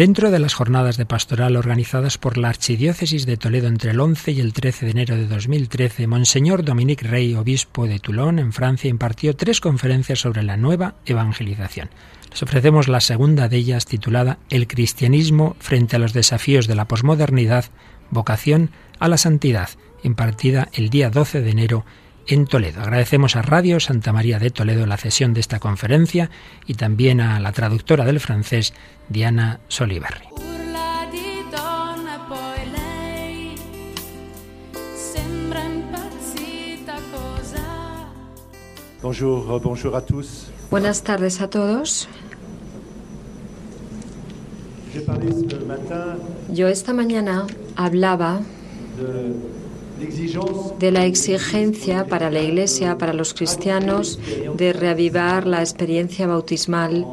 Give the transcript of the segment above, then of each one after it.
Dentro de las jornadas de pastoral organizadas por la Archidiócesis de Toledo entre el 11 y el 13 de enero de 2013, Monseñor Dominique Rey, obispo de Toulon, en Francia, impartió tres conferencias sobre la nueva evangelización. Les ofrecemos la segunda de ellas titulada El cristianismo frente a los desafíos de la posmodernidad, vocación a la santidad, impartida el día 12 de enero en Toledo. Agradecemos a Radio Santa María de Toledo la cesión de esta conferencia y también a la traductora del francés Diana. Bonjour, bonjour à tous. Buenas tardes a todos. Yo esta mañana hablaba de la exigencia para la Iglesia, para los cristianos, de reavivar la experiencia bautismal,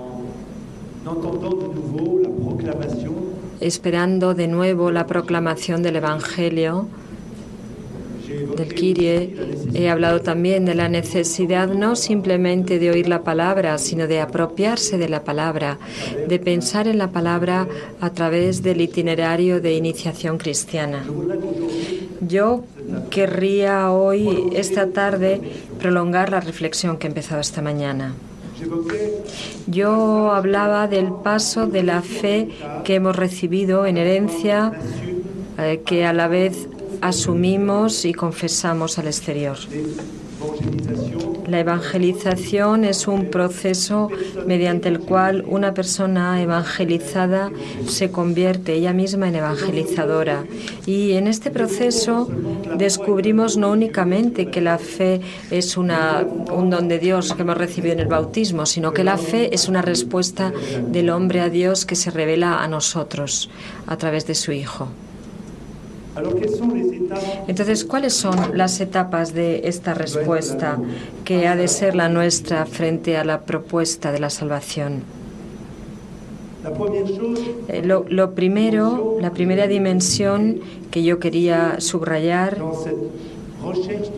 esperando de nuevo la proclamación del Evangelio del Kyrie. He hablado también de la necesidad no simplemente de oír la palabra, sino de apropiarse de la palabra, de pensar en la palabra a través del itinerario de iniciación cristiana. Yo querría hoy, esta tarde, prolongar la reflexión que he empezado esta mañana. Yo hablaba del paso de la fe que hemos recibido en herencia, eh, que a la vez asumimos y confesamos al exterior. La evangelización es un proceso mediante el cual una persona evangelizada se convierte ella misma en evangelizadora. Y en este proceso descubrimos no únicamente que la fe es una, un don de Dios que hemos recibido en el bautismo, sino que la fe es una respuesta del hombre a Dios que se revela a nosotros a través de su Hijo. Entonces, ¿cuáles son las etapas de esta respuesta que ha de ser la nuestra frente a la propuesta de la salvación? Eh, lo, lo primero, la primera dimensión que yo quería subrayar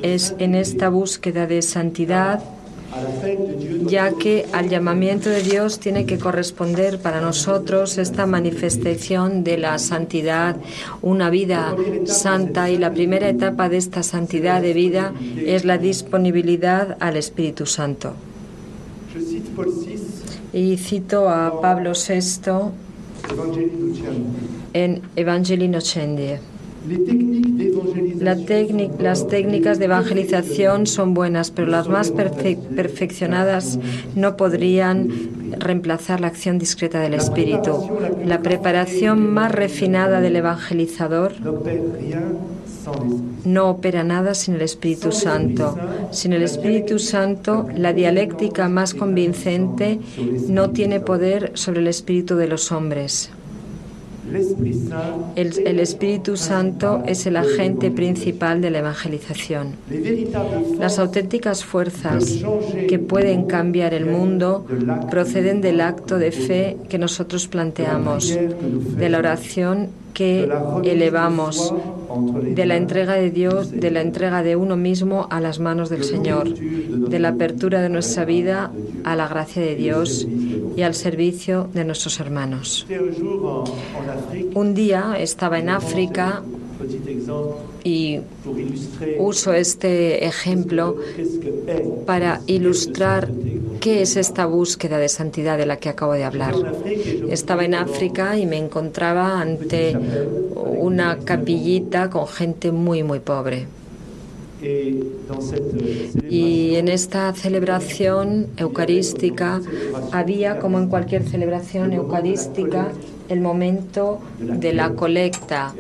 es en esta búsqueda de santidad ya que al llamamiento de Dios tiene que corresponder para nosotros esta manifestación de la santidad, una vida santa y la primera etapa de esta santidad de vida es la disponibilidad al Espíritu Santo. Y cito a Pablo VI en Evangelii Nocendie las técnicas de evangelización son buenas, pero las más perfeccionadas no podrían reemplazar la acción discreta del Espíritu. La preparación más refinada del evangelizador no opera nada sin el Espíritu Santo. Sin el Espíritu Santo, la dialéctica más convincente no tiene poder sobre el espíritu de los hombres. El, Espíritu Santo es el agente principal de la evangelización. Las auténticas fuerzas que pueden cambiar el mundo proceden del acto de fe que nosotros planteamos, de la oración que elevamos de la entrega de Dios, de la entrega de uno mismo a las manos del Señor, de la apertura de nuestra vida a la gracia de Dios y al servicio de nuestros hermanos. Un día estaba en África y uso este ejemplo para ilustrar qué es esta búsqueda de santidad de la que acabo de hablar. Estaba en África y me encontraba ante una capillita con gente muy, muy pobre. Y en esta celebración eucarística había, como en cualquier celebración eucarística, el momento de la colecta,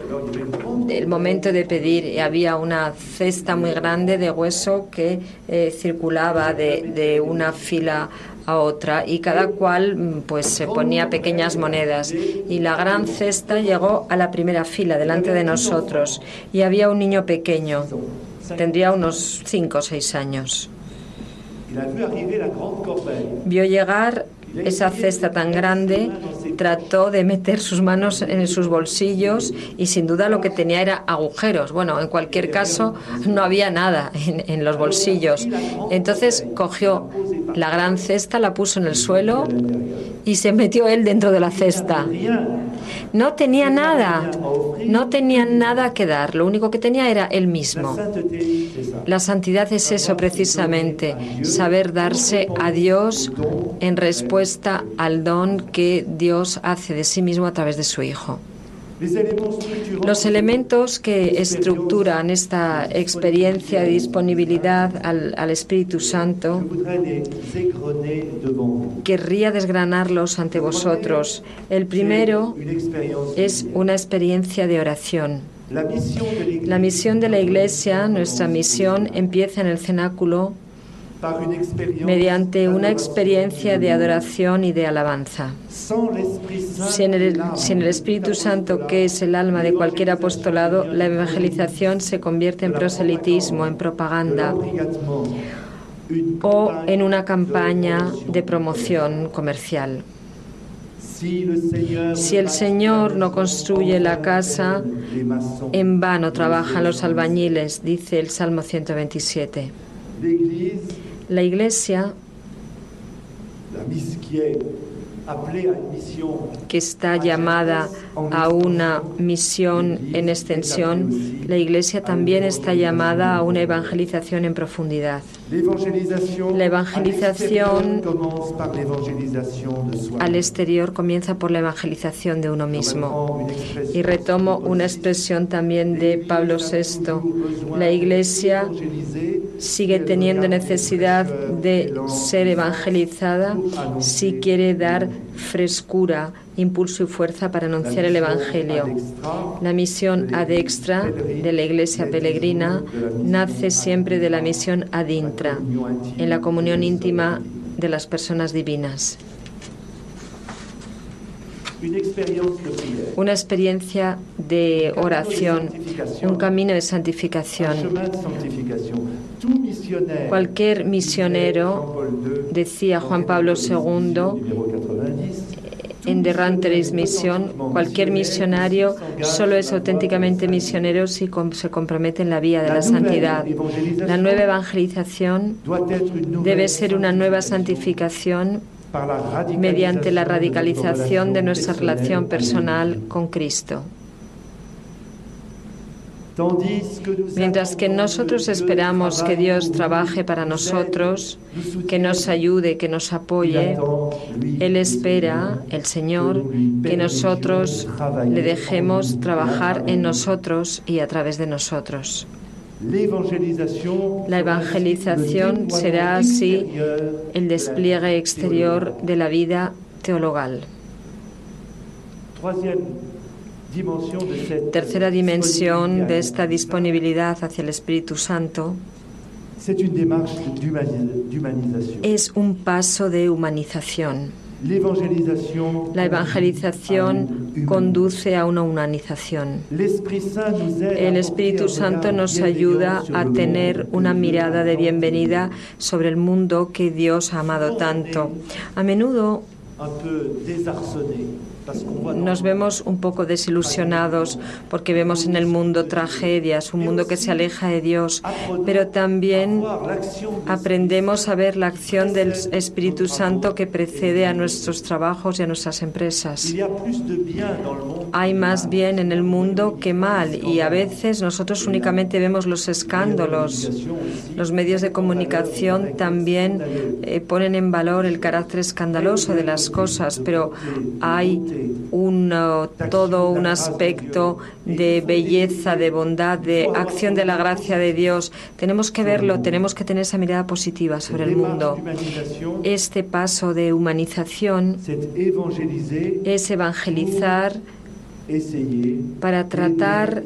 el momento de pedir. Y había una cesta muy grande de hueso que eh, circulaba de, de una fila a otra y cada cual mm, pues se ponía pequeñas monedas. Y la gran cesta llegó a la primera fila delante de nosotros. Y había un niño pequeño tendría unos cinco o seis años vio llegar esa cesta tan grande, trató de meter sus manos en sus bolsillos y sin duda lo que tenía era agujeros. Bueno, en cualquier caso no había nada en, los bolsillos. Entonces cogió la gran cesta, la puso en el suelo y se metió él dentro de la cesta. No tenía nada, no tenía nada que dar, lo único que tenía era él mismo. La santidad es eso precisamente, saber darse a Dios en respuesta al don que Dios hace de sí mismo a través de su Hijo. Los elementos que estructuran esta experiencia de disponibilidad al, Espíritu Santo, querría desgranarlos ante vosotros. El primero es una experiencia de oración. La misión de la Iglesia, nuestra misión, empieza en el cenáculo mediante una experiencia de adoración y de alabanza. Sin el, el, Espíritu Santo, que es el alma de cualquier apostolado, la evangelización se convierte en proselitismo, en propaganda o en una campaña de promoción comercial. Si el Señor no construye la casa, en vano trabajan los albañiles, dice el Salmo 127. La Iglesia que está llamada a una misión en extensión, la Iglesia también está llamada a una evangelización en profundidad. La evangelización al exterior comienza por la evangelización de uno mismo. Y retomo una expresión también de Pablo VI. La Iglesia sigue teniendo necesidad de ser evangelizada si quiere dar frescura, impulso y fuerza para anunciar el Evangelio. La misión ad extra de la Iglesia peregrina nace siempre de la misión ad intra, en la comunión íntima de las personas divinas. Una experiencia de oración, un camino de santificación. Cualquier misionero, decía Juan Pablo II, en Ranteris Misión, cualquier misionario solo es auténticamente misionero si se compromete en la vía de la santidad. La nueva evangelización debe ser una nueva santificación mediante la radicalización de nuestra relación personal con Cristo. Mientras que nosotros esperamos que Dios trabaje para nosotros, que nos ayude, que nos apoye, Él espera, el Señor, que nosotros le dejemos trabajar en nosotros y a través de nosotros. La evangelización será así el despliegue exterior de la vida teologal. Tercera dimensión de esta disponibilidad hacia el Espíritu Santo es un paso de humanización. La evangelización conduce a una humanización. El Espíritu Santo nos ayuda a tener una mirada de bienvenida sobre el mundo que Dios ha amado tanto. A menudo nos vemos un poco desilusionados porque vemos en el mundo tragedias, un mundo que se aleja de Dios, pero también aprendemos a ver la acción del Espíritu Santo que precede a nuestros trabajos y a nuestras empresas. Hay más bien en el mundo que mal y a veces nosotros únicamente vemos los escándalos. Los medios de comunicación también eh, ponen en valor el carácter escandaloso de las cosas, pero hay un, todo un aspecto de belleza, de bondad, de acción de la gracia de Dios. Tenemos que verlo, tenemos que tener esa mirada positiva sobre el mundo. Este paso de humanización es evangelizar para tratar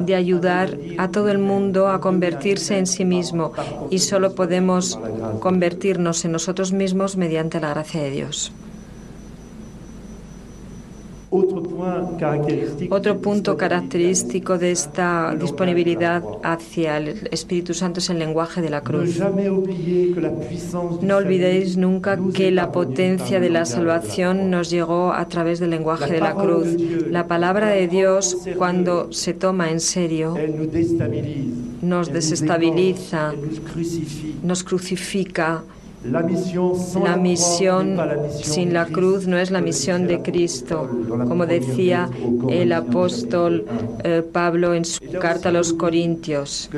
de ayudar a todo el mundo a convertirse en sí mismo y solo podemos convertirnos en nosotros mismos mediante la gracia de Dios. Otro punto característico de esta disponibilidad hacia el Espíritu Santo es el lenguaje de la cruz. No olvidéis nunca que la potencia de la salvación nos llegó a través del lenguaje de la cruz. La palabra de Dios, cuando se toma en serio, nos desestabiliza, nos crucifica La misión sin la cruz no es la misión de Cristo, como decía el apóstol eh, Pablo en su carta a los Corintios.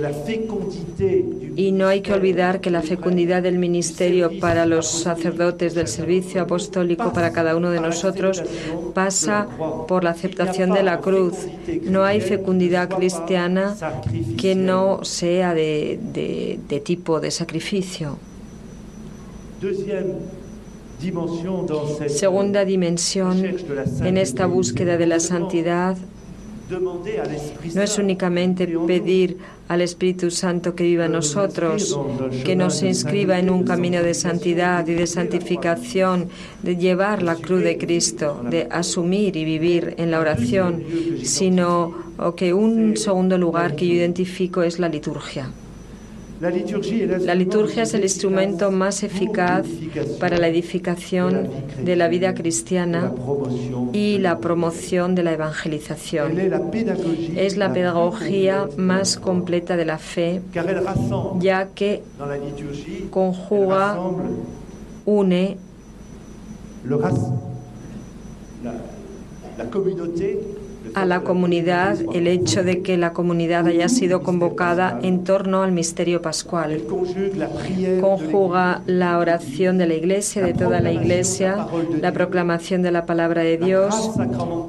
Y no hay que olvidar que la fecundidad del ministerio para los sacerdotes del servicio apostólico para cada uno de nosotros pasa por la aceptación de la cruz. No hay fecundidad cristiana que no sea de, de tipo de sacrificio. Segunda dimensión en esta búsqueda de la santidad. No es únicamente pedir al Espíritu Santo que viva en nosotros, que nos inscriba en un camino de santidad y de santificación, de llevar la cruz de Cristo, de asumir y vivir en la oración, sino que un segundo lugar que yo identifico es la liturgia. La liturgia es el instrumento más eficaz para la edificación de la vida cristiana y la promoción de la evangelización. Es la pedagogía más completa de la fe, ya que conjuga, une la a la comunidad el hecho de que la comunidad haya sido convocada en torno al misterio pascual. Conjuga la oración de la Iglesia, de toda la Iglesia, la proclamación de la palabra de Dios,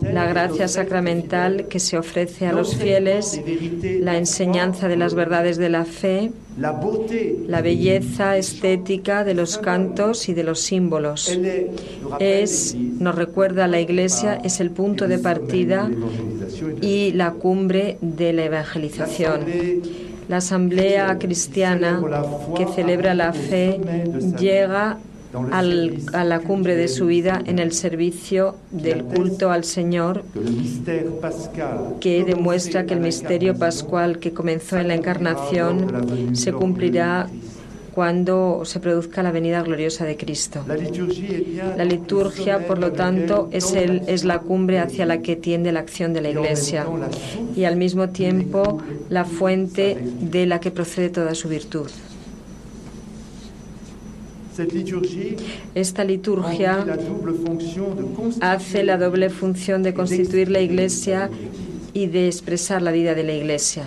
la gracia sacramental que se ofrece a los fieles, la enseñanza de las verdades de la fe, la belleza estética de los cantos y de los símbolos. Es, nos recuerda la Iglesia, es el punto de partida y la cumbre de la evangelización. La asamblea cristiana que celebra la fe llega a la cumbre de su vida en el servicio del culto al Señor, que demuestra que el misterio pascual que comenzó en la encarnación se cumplirá cuando se produzca la venida gloriosa de Cristo. La liturgia, por lo tanto, es, el, es la cumbre hacia la que tiende la acción de la Iglesia y al mismo tiempo la fuente de la que procede toda su virtud. Esta liturgia hace la doble función de constituir la Iglesia y de expresar la vida de la Iglesia.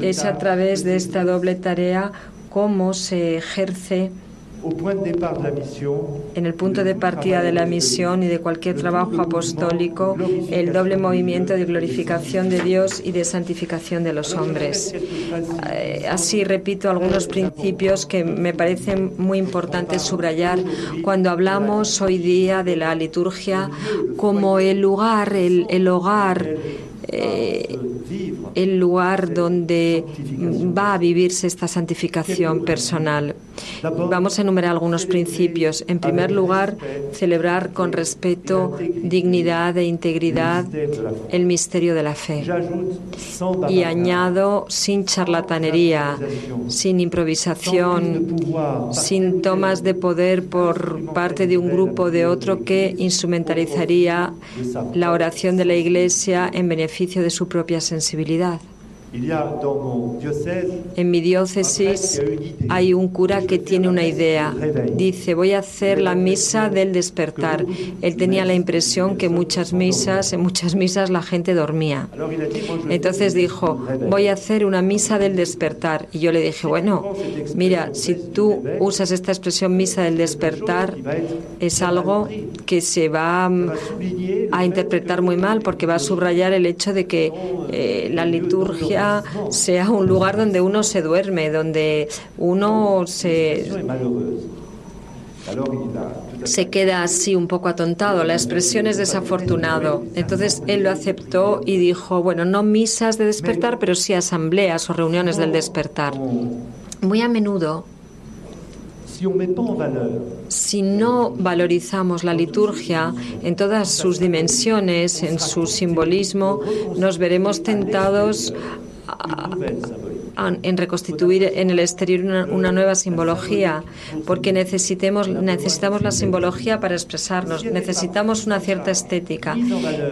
Es a través de esta doble tarea cómo se ejerce en el punto de partida de la misión y de cualquier trabajo apostólico, el doble movimiento de glorificación de Dios y de santificación de los hombres. Eh, así repito algunos principios que me parecen muy importantes subrayar cuando hablamos hoy día de la liturgia como el lugar, el, hogar. Eh, el lugar donde va a vivirse esta santificación personal. Vamos a enumerar algunos principios. En primer lugar, celebrar con respeto, dignidad e integridad el misterio de la fe. Y añado sin charlatanería, sin improvisación, sin tomas de poder por parte de un grupo o de otro que instrumentalizaría la oración de la Iglesia en beneficio de su propia sensibilidad. En mi diócesis hay un cura que tiene una idea. Dice, voy a hacer la misa del despertar. Él tenía la impresión que muchas misas, en muchas misas la gente dormía. Entonces dijo, voy a hacer una misa del despertar. Y yo le dije, bueno, mira, si tú usas esta expresión misa del despertar, es algo que se va mm, a interpretar muy mal porque va a subrayar el hecho de que eh, la liturgia sea un lugar donde uno se duerme, donde uno se se queda así un poco atontado. La expresión es desafortunado. Entonces él lo aceptó y dijo, bueno, no misas de despertar, pero sí asambleas o reuniones del despertar. Muy a menudo si no valorizamos la liturgia en todas sus dimensiones, en su simbolismo, nos veremos tentados en reconstituir en el exterior una, nueva simbología, porque necesitemos, necesitamos la simbología para expresarnos, necesitamos una cierta estética.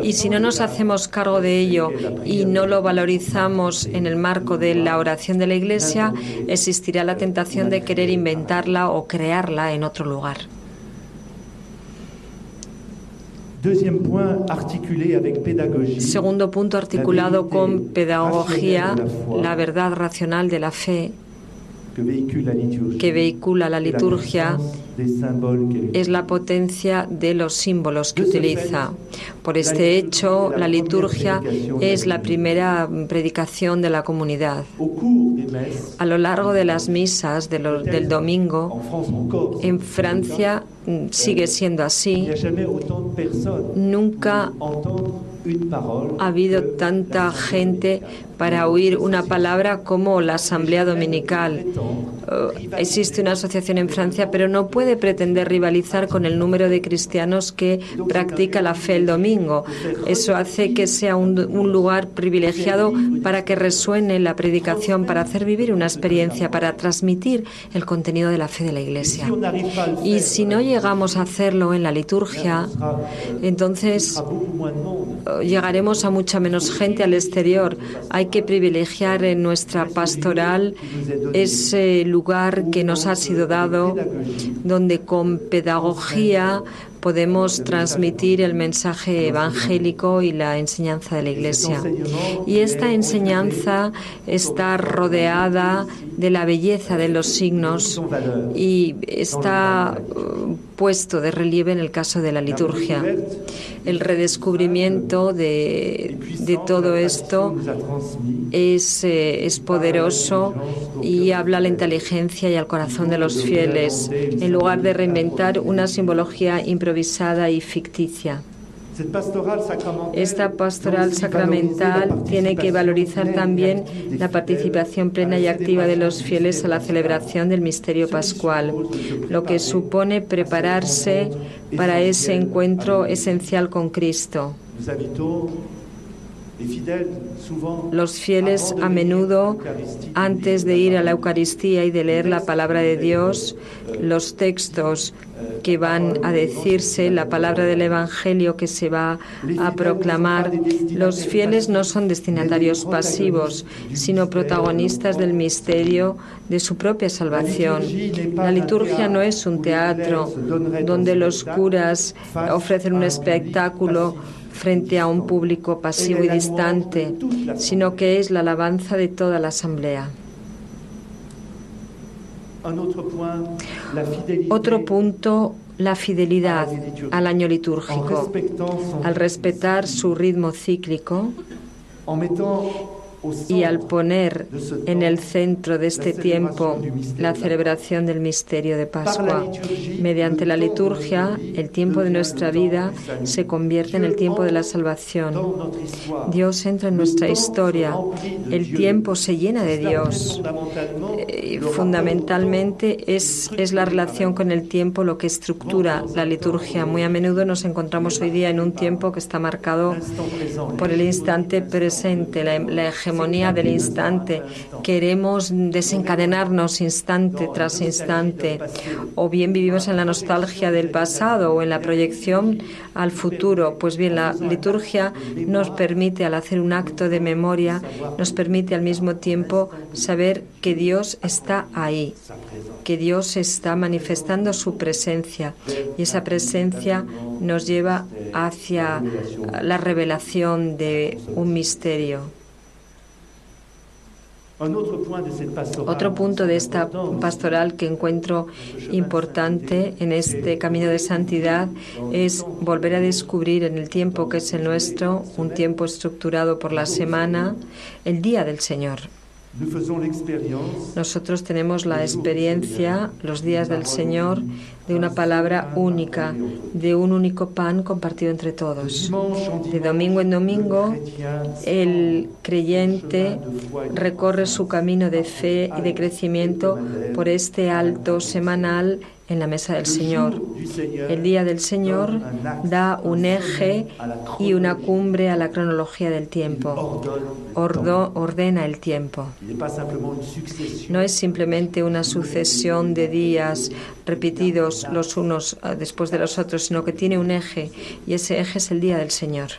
Y si no nos hacemos cargo de ello y no lo valorizamos en el marco de la oración de la Iglesia, existirá la tentación de querer inventarla o crearla en otro lugar. Segundo punto articulado con pedagogía, la verdad racional de la fe que vehicula la liturgia es la potencia de los símbolos que utiliza. Por este hecho, la liturgia es la primera predicación de la comunidad. A lo largo de las misas del domingo, en Francia mm, sigue siendo así. Nunca ha habido tanta gente para oír una palabra como la Asamblea Dominical. Eh, existe una asociación en Francia, pero no puede pretender rivalizar con el número de cristianos que practica la fe el domingo. Eso hace que sea un, lugar privilegiado para que resuene la predicación, para hacer vivir una experiencia, para transmitir el contenido de la fe de la Iglesia. Y si no llegamos a hacerlo en la liturgia, entonces eh, llegaremos a mucha menos gente al exterior. Hay que privilegiar en nuestra pastoral ese lugar que nos ha sido dado, donde con pedagogía podemos transmitir el mensaje evangélico y la enseñanza de la Iglesia. Y esta enseñanza está rodeada de la belleza de los signos y está uh, puesto de relieve en el caso de la liturgia. El redescubrimiento de, todo esto es, eh, es poderoso y habla a la inteligencia y al corazón de los fieles, en lugar de reinventar una simbología improvisada y ficticia. Esta pastoral sacramental tiene que valorizar también la participación plena y activa de los fieles a la celebración del misterio pascual, lo que supone prepararse para ese encuentro esencial con Cristo. Los fieles a menudo, antes de ir a la Eucaristía y de leer la palabra de Dios, los textos que van a decirse, la palabra del Evangelio que se va a proclamar, los fieles no son destinatarios pasivos, sino protagonistas del misterio de su propia salvación. La liturgia no es un teatro donde los curas ofrecen un espectáculo frente a un público pasivo y distante, sino que es la alabanza de toda la asamblea. Otro punto, la fidelidad al año litúrgico, al respetar su ritmo cíclico y al poner en el centro de este tiempo la celebración del misterio de Pascua, mediante la liturgia, el tiempo de nuestra vida se convierte en el tiempo de la salvación. Dios entra en nuestra historia, el tiempo se llena de Dios. Eh, fundamentalmente es, es la relación con el tiempo lo que estructura la liturgia. Muy a menudo nos encontramos hoy día en un tiempo que está marcado por el instante presente, la, la hegemonía del instante. Queremos desencadenarnos instante tras instante. O bien vivimos en la nostalgia del pasado o en la proyección al futuro. Pues bien, la liturgia nos permite, al hacer un acto de memoria, nos permite al mismo tiempo saber que Dios está ahí, que Dios está manifestando su presencia y esa presencia nos lleva hacia la revelación de un misterio. Otro punto de esta pastoral que encuentro importante en este camino de santidad es volver a descubrir en el tiempo que es el nuestro, un tiempo estructurado por la semana, el día del Señor. Nosotros tenemos la experiencia, los días del Señor, de una palabra única, de un único pan compartido entre todos. De domingo en domingo, el creyente recorre su camino de fe y de crecimiento por este alto semanal en la mesa del Señor. El día del Señor da un eje y una cumbre a la cronología del tiempo. ordena el tiempo. No es simplemente una sucesión de días repetidos los unos ah, después de los otros, sino que tiene un eje y ese eje es el día del Señor.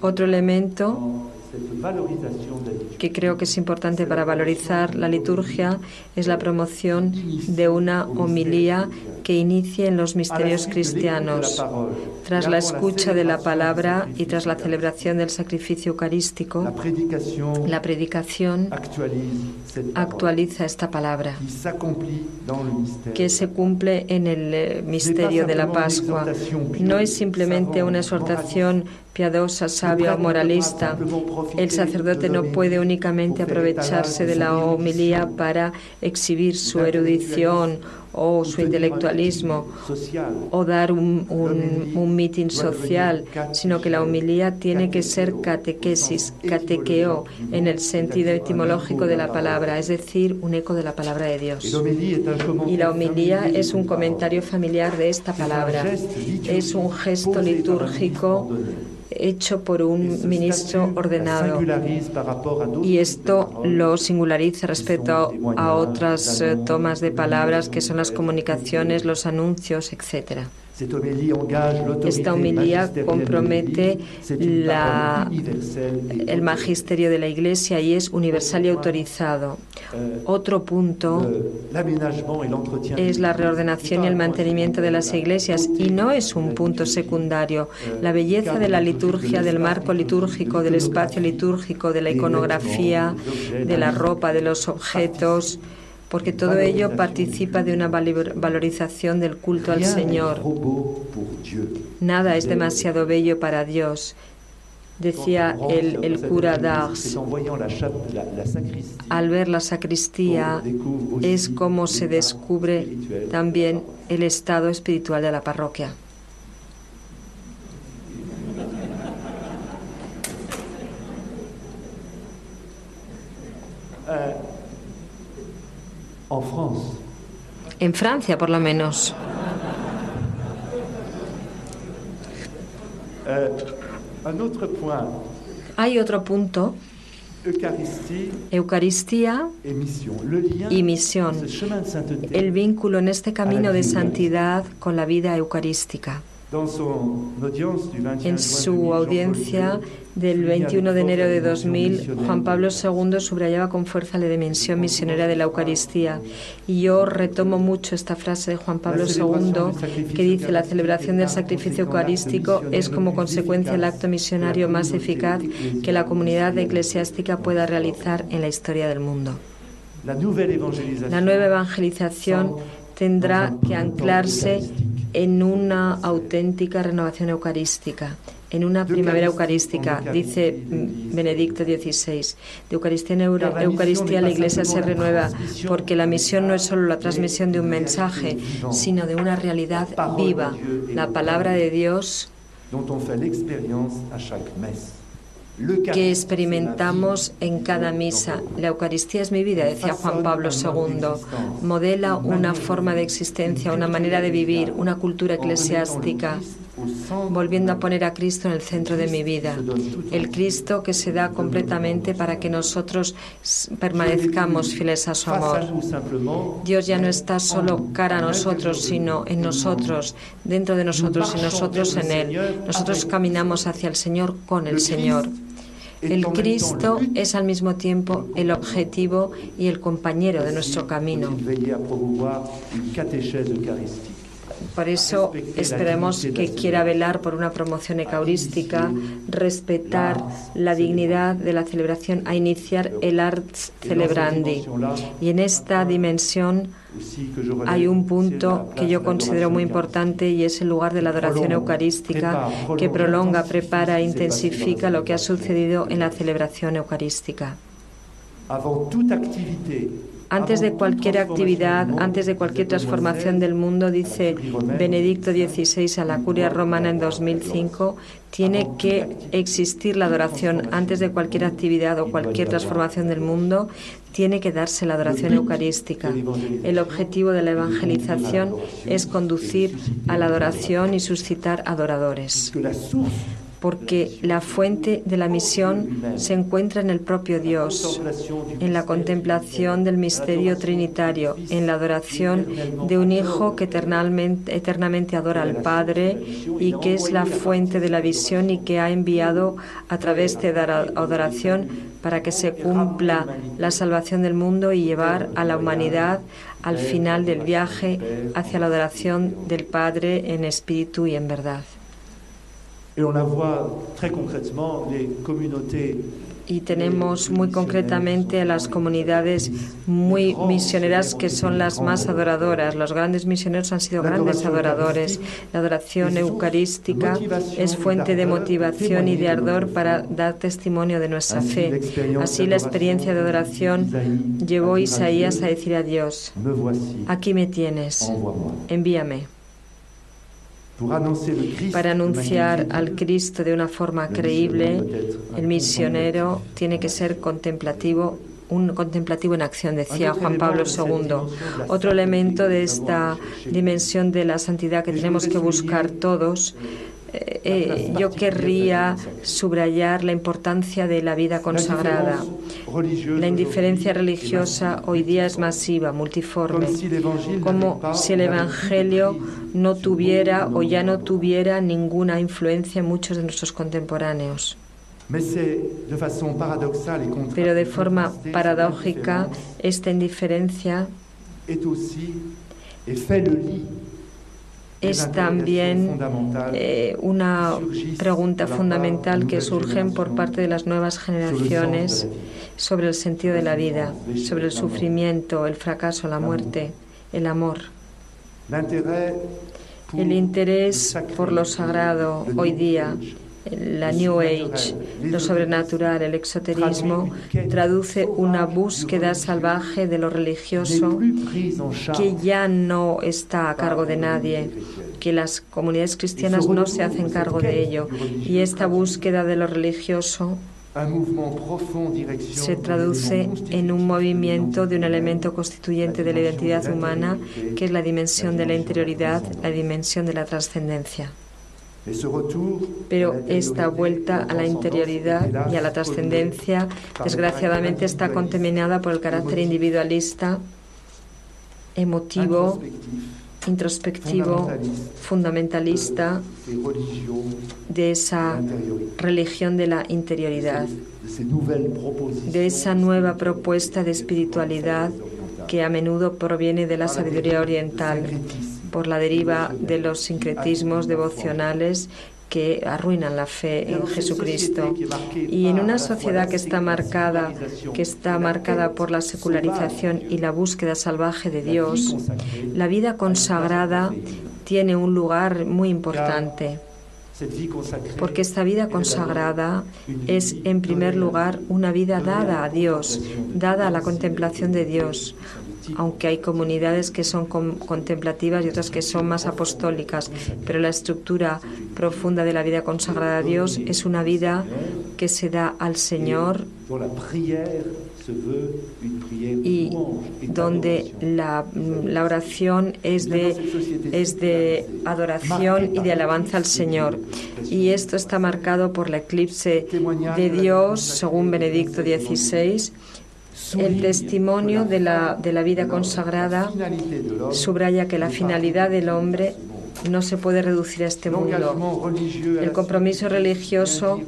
Otro elemento que creo que es importante para valorizar la liturgia es la promoción de una homilía que inicie en los misterios cristianos. Tras la escucha de la palabra y tras la celebración del sacrificio eucarístico, la predicación actualiza esta palabra que se cumple en el eh, misterio de la Pascua. No es simplemente una exhortación piadosa, sabia o moralista. El sacerdote no puede únicamente aprovecharse de la homilía para exhibir su erudición o su intelectualismo o dar un, un, mitin social, sino que la homilía tiene que ser catequesis, catequeo, en el sentido etimológico de la palabra, es decir, un eco de la palabra de Dios. Y la homilía es un comentario familiar de esta palabra, es un gesto litúrgico hecho por un ministro ordenado. Y esto lo singulariza respecto a otras eh, tomas de palabras que son las comunicaciones, los anuncios, etcétera. Esta homilía compromete el magisterio de la Iglesia y es universal y autorizado. Euh, Otro punto es la reordenación y el mantenimiento de las iglesias y no es un punto secundario. Euh, la belleza de la liturgia, del marco litúrgico, del espacio litúrgico, de la iconografía, de la ropa, de los objetos porque todo ello participa de una valorización del culto al Señor. Nada es demasiado bello para Dios, decía el, el cura d'Ars. Al ver la sacristía es como se descubre también el estado espiritual de la parroquia. Uh, en Francia, por lo menos. Euh, Hay otro punto. Eucaristía y misión. El vínculo en este camino de santidad con la vida eucarística. En su audiencia del 21 de enero de 2000, Juan Pablo II subrayaba con fuerza la dimensión misionera de la Eucaristía. Y yo retomo mucho esta frase de Juan Pablo II que dice, la celebración del sacrificio eucarístico es como consecuencia el acto misionario más eficaz que la comunidad eclesiástica pueda realizar en la historia del mundo. La nueva evangelización tendrá que anclarse en una auténtica renovación eucarística, en una primavera eucarística, dice Benedicto XVI. De Eucaristía en Eucaristía la Iglesia se renueva porque la misión no es solo la transmisión de un mensaje, sino de una realidad viva, la palabra de Dios que experimentamos en cada misa. La Eucaristía es mi vida, decía Juan Pablo II. Modela una forma de existencia, una manera de vivir, una cultura eclesiástica, volviendo a poner a Cristo en el centro de mi vida. El Cristo que se da completamente para que nosotros permanezcamos fieles a su amor. Dios ya no está solo cara a nosotros, sino en nosotros, dentro de nosotros y nosotros en Él. Nosotros caminamos hacia el Señor con el Señor. El Cristo es al mismo tiempo el objetivo y el compañero de nuestro camino. Por eso esperemos que quiera velar por una promoción eucarística, respetar la dignidad de la celebración, a iniciar el Arts Celebrandi. Y en esta dimensión hay un punto que yo considero muy importante y es el lugar de la adoración eucarística que prolonga, prepara e intensifica lo que ha sucedido en la celebración eucarística. Antes de cualquier actividad, antes de cualquier transformación del mundo, dice Benedicto XVI a la curia romana en 2005, tiene que existir la adoración. Antes de cualquier actividad o cualquier transformación del mundo, tiene que darse la adoración eucarística. El objetivo de la evangelización es conducir a la adoración y suscitar adoradores porque la fuente de la misión se encuentra en el propio Dios, en la contemplación del misterio trinitario, en la adoración de un Hijo que eternamente, adora al Padre y que es la fuente de la visión y que ha enviado a través de la adoración para que se cumpla la salvación del mundo y llevar a la humanidad al final del viaje hacia la adoración del Padre en espíritu y en verdad. Y tenemos muy concretamente a las comunidades muy misioneras que son las más adoradoras. Los grandes misioneros han sido grandes adoradores. La adoración eucarística es fuente de motivación y de ardor para dar testimonio de nuestra fe. Así la experiencia de adoración llevó a Isaías a decir a Dios, aquí me tienes, envíame. Para anunciar al Cristo de una forma creíble, el misionero tiene que ser contemplativo un contemplativo en acción, decía Juan Pablo II. Otro elemento de esta dimensión de la santidad que tenemos que buscar todos eh, yo querría subrayar la importancia de la vida consagrada. La indiferencia religiosa hoy día es masiva, multiforme, como si el Evangelio no tuviera o ya no tuviera ninguna influencia en muchos de nuestros contemporáneos. Pero de forma paradójica, esta indiferencia es también eh, una pregunta fundamental que surge por parte de las nuevas generaciones sobre el sentido de la vida, sobre el sufrimiento, el fracaso, la muerte, el amor. El interés por lo sagrado hoy día la New Age, lo sobrenatural, el exoterismo, traduce una búsqueda salvaje de lo religioso que ya no está a cargo de nadie, que las comunidades cristianas no se hacen cargo de ello. Y esta búsqueda de lo religioso se traduce en un movimiento de un elemento constituyente de la identidad humana, que es la dimensión de la interioridad, la dimensión de la trascendencia. Pero esta vuelta a la interioridad y a la trascendencia, desgraciadamente, está contaminada por el carácter individualista, emotivo, introspectivo, fundamentalista. de esa religión de la interioridad, de esa nueva propuesta de espiritualidad que a menudo proviene de la sabiduría oriental por la deriva de los sincretismos devocionales que arruinan la fe en Jesucristo. Y en una sociedad que está marcada, que está marcada por la secularización y la búsqueda salvaje de Dios, la vida consagrada tiene un lugar muy importante. Porque esta vida consagrada es, en primer lugar, una vida dada a Dios, dada a la contemplación de Dios, aunque hay comunidades que son contemplativas y otras que son más apostólicas, pero la estructura profunda de la vida consagrada a Dios es una vida que se da al Señor y donde la, la, oración es de, es de adoración y de alabanza al Señor. Y esto está marcado por la eclipse de Dios, según Benedicto XVI, el testimonio de la, de la vida consagrada subraya que la finalidad del hombre no se puede reducir a este mundo. El compromiso religioso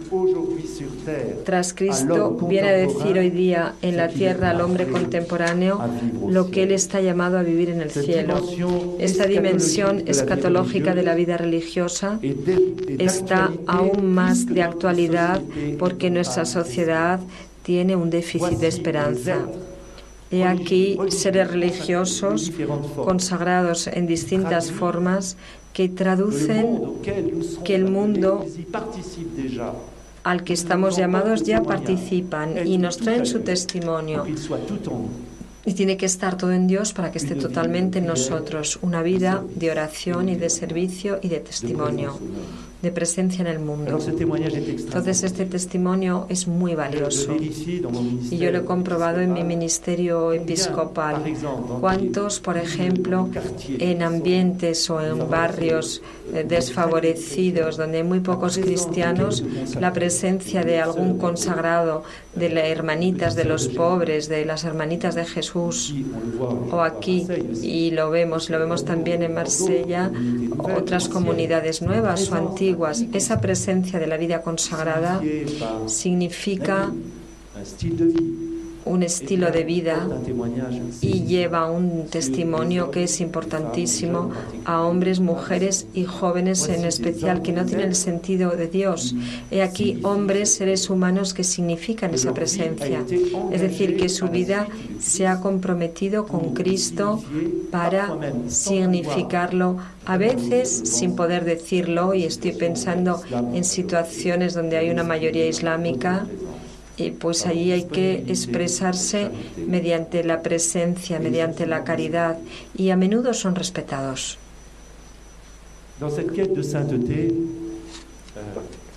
tras Cristo viene a decir hoy día en la tierra al hombre contemporáneo lo que él está llamado a vivir en el cielo. Esta dimensión escatológica de la vida religiosa está aún más de actualidad porque nuestra sociedad tiene un déficit de esperanza. He aquí seres religiosos consagrados en distintas formas que traducen que el mundo al que estamos llamados ya participan y nos traen su testimonio Y tiene que estar todo en Dios para que esté totalmente en nosotros. Una vida de oración y de servicio y de testimonio de presencia en el mundo. Entonces este testimonio es muy valioso. Y yo lo he comprobado en mi ministerio episcopal. ¿Cuántos, por ejemplo, en ambientes o en barrios eh, desfavorecidos donde hay muy pocos cristianos, la presencia de algún consagrado, de las hermanitas de los pobres, de las hermanitas de Jesús, o aquí, y lo vemos, lo vemos también en Marsella, otras comunidades nuevas o antiguas, esa presencia de la vida consagrada significa un estilo de vida y lleva un testimonio que es importantísimo a hombres, mujeres y jóvenes en especial que no tienen el sentido de Dios. He aquí hombres, seres humanos que significan esa presencia. Es decir, que su vida se ha comprometido con Cristo para significarlo a veces sin poder decirlo y estoy pensando en situaciones donde hay una mayoría islámica pues allí hay que expresarse mediante la presencia, mediante la caridad, y a menudo son respetados.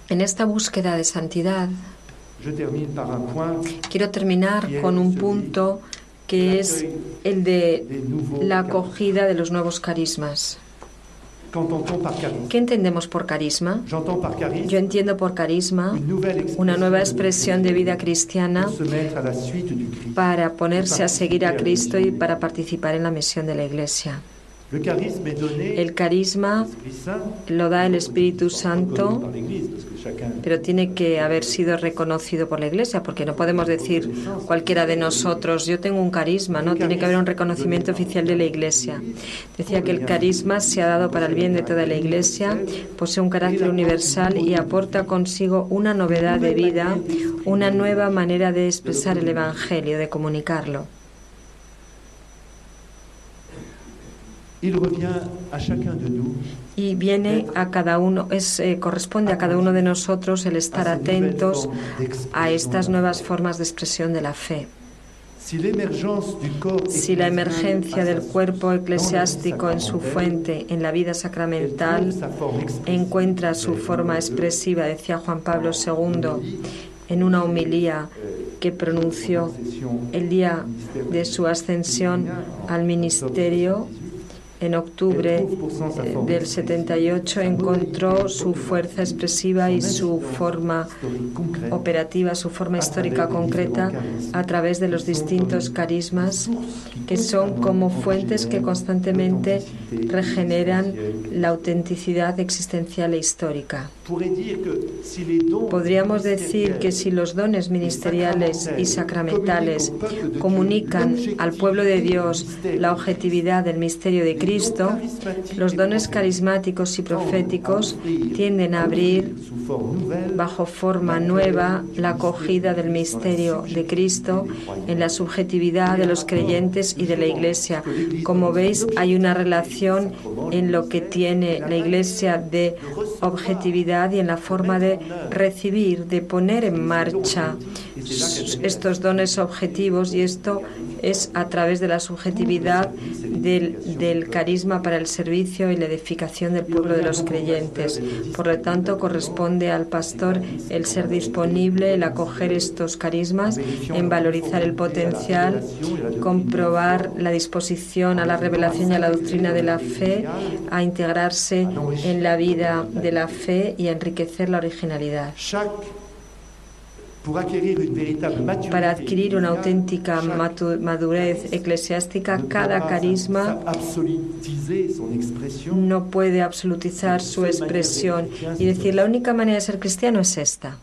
En esta búsqueda de santidad, quiero terminar con un punto que es el de la acogida de los nuevos carismas. ¿Qué entendemos por carisma? Yo entiendo por carisma una nueva expresión de vida cristiana para ponerse a seguir a Cristo y para participar en la misión de la Iglesia. El carisma lo da el Espíritu Santo, pero tiene que haber sido reconocido por la Iglesia, porque no podemos decir cualquiera de nosotros, yo tengo un carisma, ¿no? Tiene que haber un reconocimiento oficial de la Iglesia. Decía que el carisma se ha dado para el bien de toda la Iglesia, posee un carácter universal y aporta consigo una novedad de vida, una nueva manera de expresar el Evangelio, de comunicarlo. Y viene a cada uno, es, eh, corresponde a cada uno de nosotros el estar atentos a estas nuevas formas de expresión de la fe. Si la emergencia del cuerpo eclesiástico en su fuente, en la vida sacramental, encuentra su forma expresiva, decía Juan Pablo II en una homilía que pronunció el día de su ascensión al ministerio en octubre del 78 encontró su fuerza expresiva y su forma operativa, su forma histórica concreta a través de los distintos carismas que son como fuentes que constantemente regeneran la autenticidad existencial e histórica. Podríamos decir que si los dones ministeriales y sacramentales comunican al pueblo de Dios la objetividad del misterio de Cristo, los dones carismáticos y proféticos tienden a abrir bajo forma nueva la acogida del misterio de Cristo en la subjetividad de los creyentes y de la Iglesia. Como veis, hay una relación en lo que tiene la Iglesia de objetividad y en la forma de recibir, de poner en marcha estos dones objetivos y esto es a través de la subjetividad del, del, carisma para el servicio y la edificación del pueblo de los creyentes. Por lo tanto, corresponde al pastor el ser disponible, el acoger estos carismas, en valorizar el potencial, comprobar la disposición a la revelación y a la doctrina de la fe, a integrarse en la vida de la fe y a enriquecer la originalidad. Para adquirir una auténtica madurez eclesiástica, cada carisma no puede absolutizar su expresión y decir la única manera de ser cristiano es esta.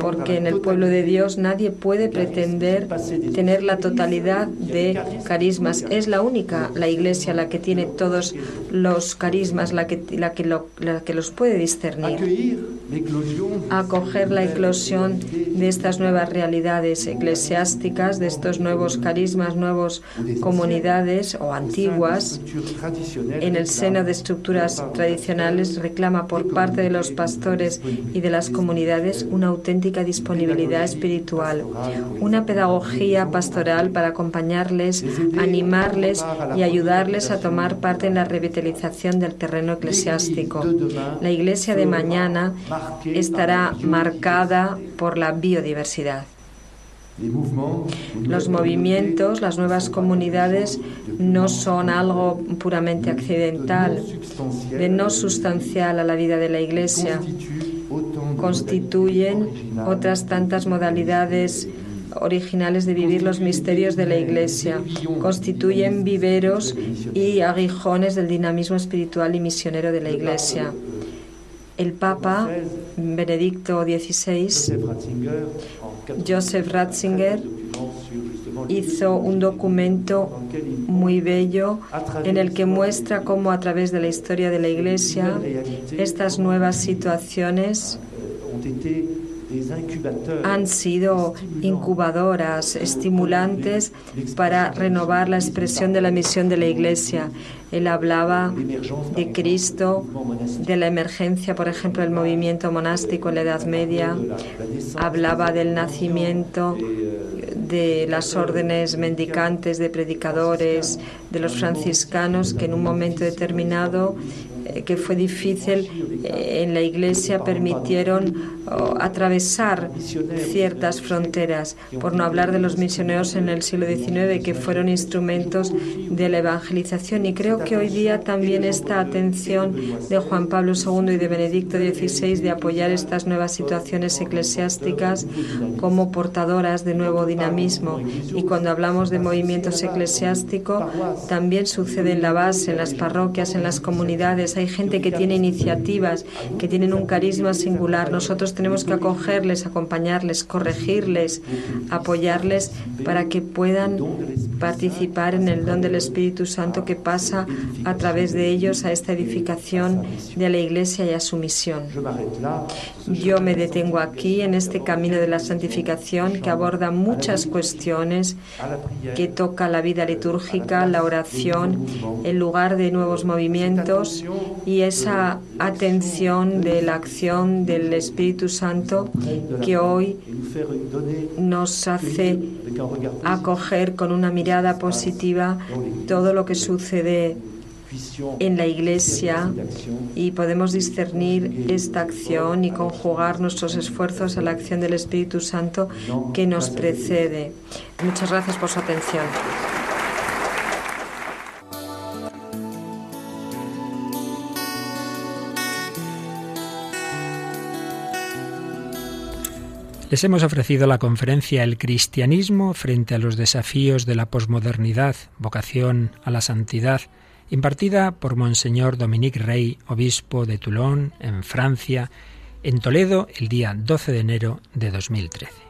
Porque en el pueblo de Dios nadie puede pretender tener la totalidad de carismas. Es la única, la iglesia, la que tiene todos los carismas, la que, la que, la que los puede discernir. Acoger la eclosión de estas nuevas realidades eclesiásticas, de estos nuevos carismas, nuevas comunidades o antiguas, en el seno de estructuras tradicionales, reclama por parte de los pastores y de las comunidades una auténtica disponibilidad espiritual, una pedagogía pastoral para acompañarles, animarles y ayudarles a tomar parte en la revitalización del terreno eclesiástico. La iglesia de mañana estará marcada por la biodiversidad. Los movimientos, las nuevas comunidades no son algo puramente accidental, de no sustancial a la vida de la Iglesia. Constituyen otras tantas modalidades originales de vivir los misterios de la Iglesia. Constituyen viveros y aguijones del dinamismo espiritual y misionero de la Iglesia. El Papa Benedicto XVI Joseph Ratzinger hizo un documento muy bello en el que muestra cómo a través de la historia de la Iglesia estas nuevas situaciones han sido incubadoras, estimulantes para renovar la expresión de la misión de la Iglesia. Él hablaba de Cristo, de la emergencia, por ejemplo, del movimiento monástico en la Edad Media, hablaba del nacimiento de las órdenes mendicantes, de predicadores, de los franciscanos, que en un momento determinado eh, que fue difícil eh, en la Iglesia permitieron oh, atravesar ciertas fronteras, por no hablar de los misioneros en el siglo XIX que fueron instrumentos de la evangelización. Y creo que hoy día también esta atención de Juan Pablo II y de Benedicto XVI de apoyar estas nuevas situaciones eclesiásticas como portadoras de nuevo dinamismo. Y cuando hablamos de movimientos eclesiásticos, también sucede en la base, en las parroquias, en las comunidades hay gente que tiene iniciativas, que tienen un carisma singular. Nosotros tenemos que acogerles, acompañarles, corregirles, apoyarles para que puedan participar en el don del Espíritu Santo que pasa a través de ellos a esta edificación de la Iglesia y a su misión. Yo me detengo aquí en este camino de la santificación que aborda muchas cuestiones, que toca la vida litúrgica, la oración, el lugar de nuevos movimientos y esa atención de la acción del Espíritu Santo que hoy nos hace acoger con una mirada positiva todo lo que sucede en la Iglesia y podemos discernir esta acción y conjugar nuestros esfuerzos a la acción del Espíritu Santo que nos precede. Muchas gracias por su atención. Les hemos ofrecido la conferencia El cristianismo frente a los desafíos de la posmodernidad, vocación a la santidad, impartida por Monseñor Dominique Rey, obispo de Toulon, en Francia, en Toledo, el día 12 de enero de 2013.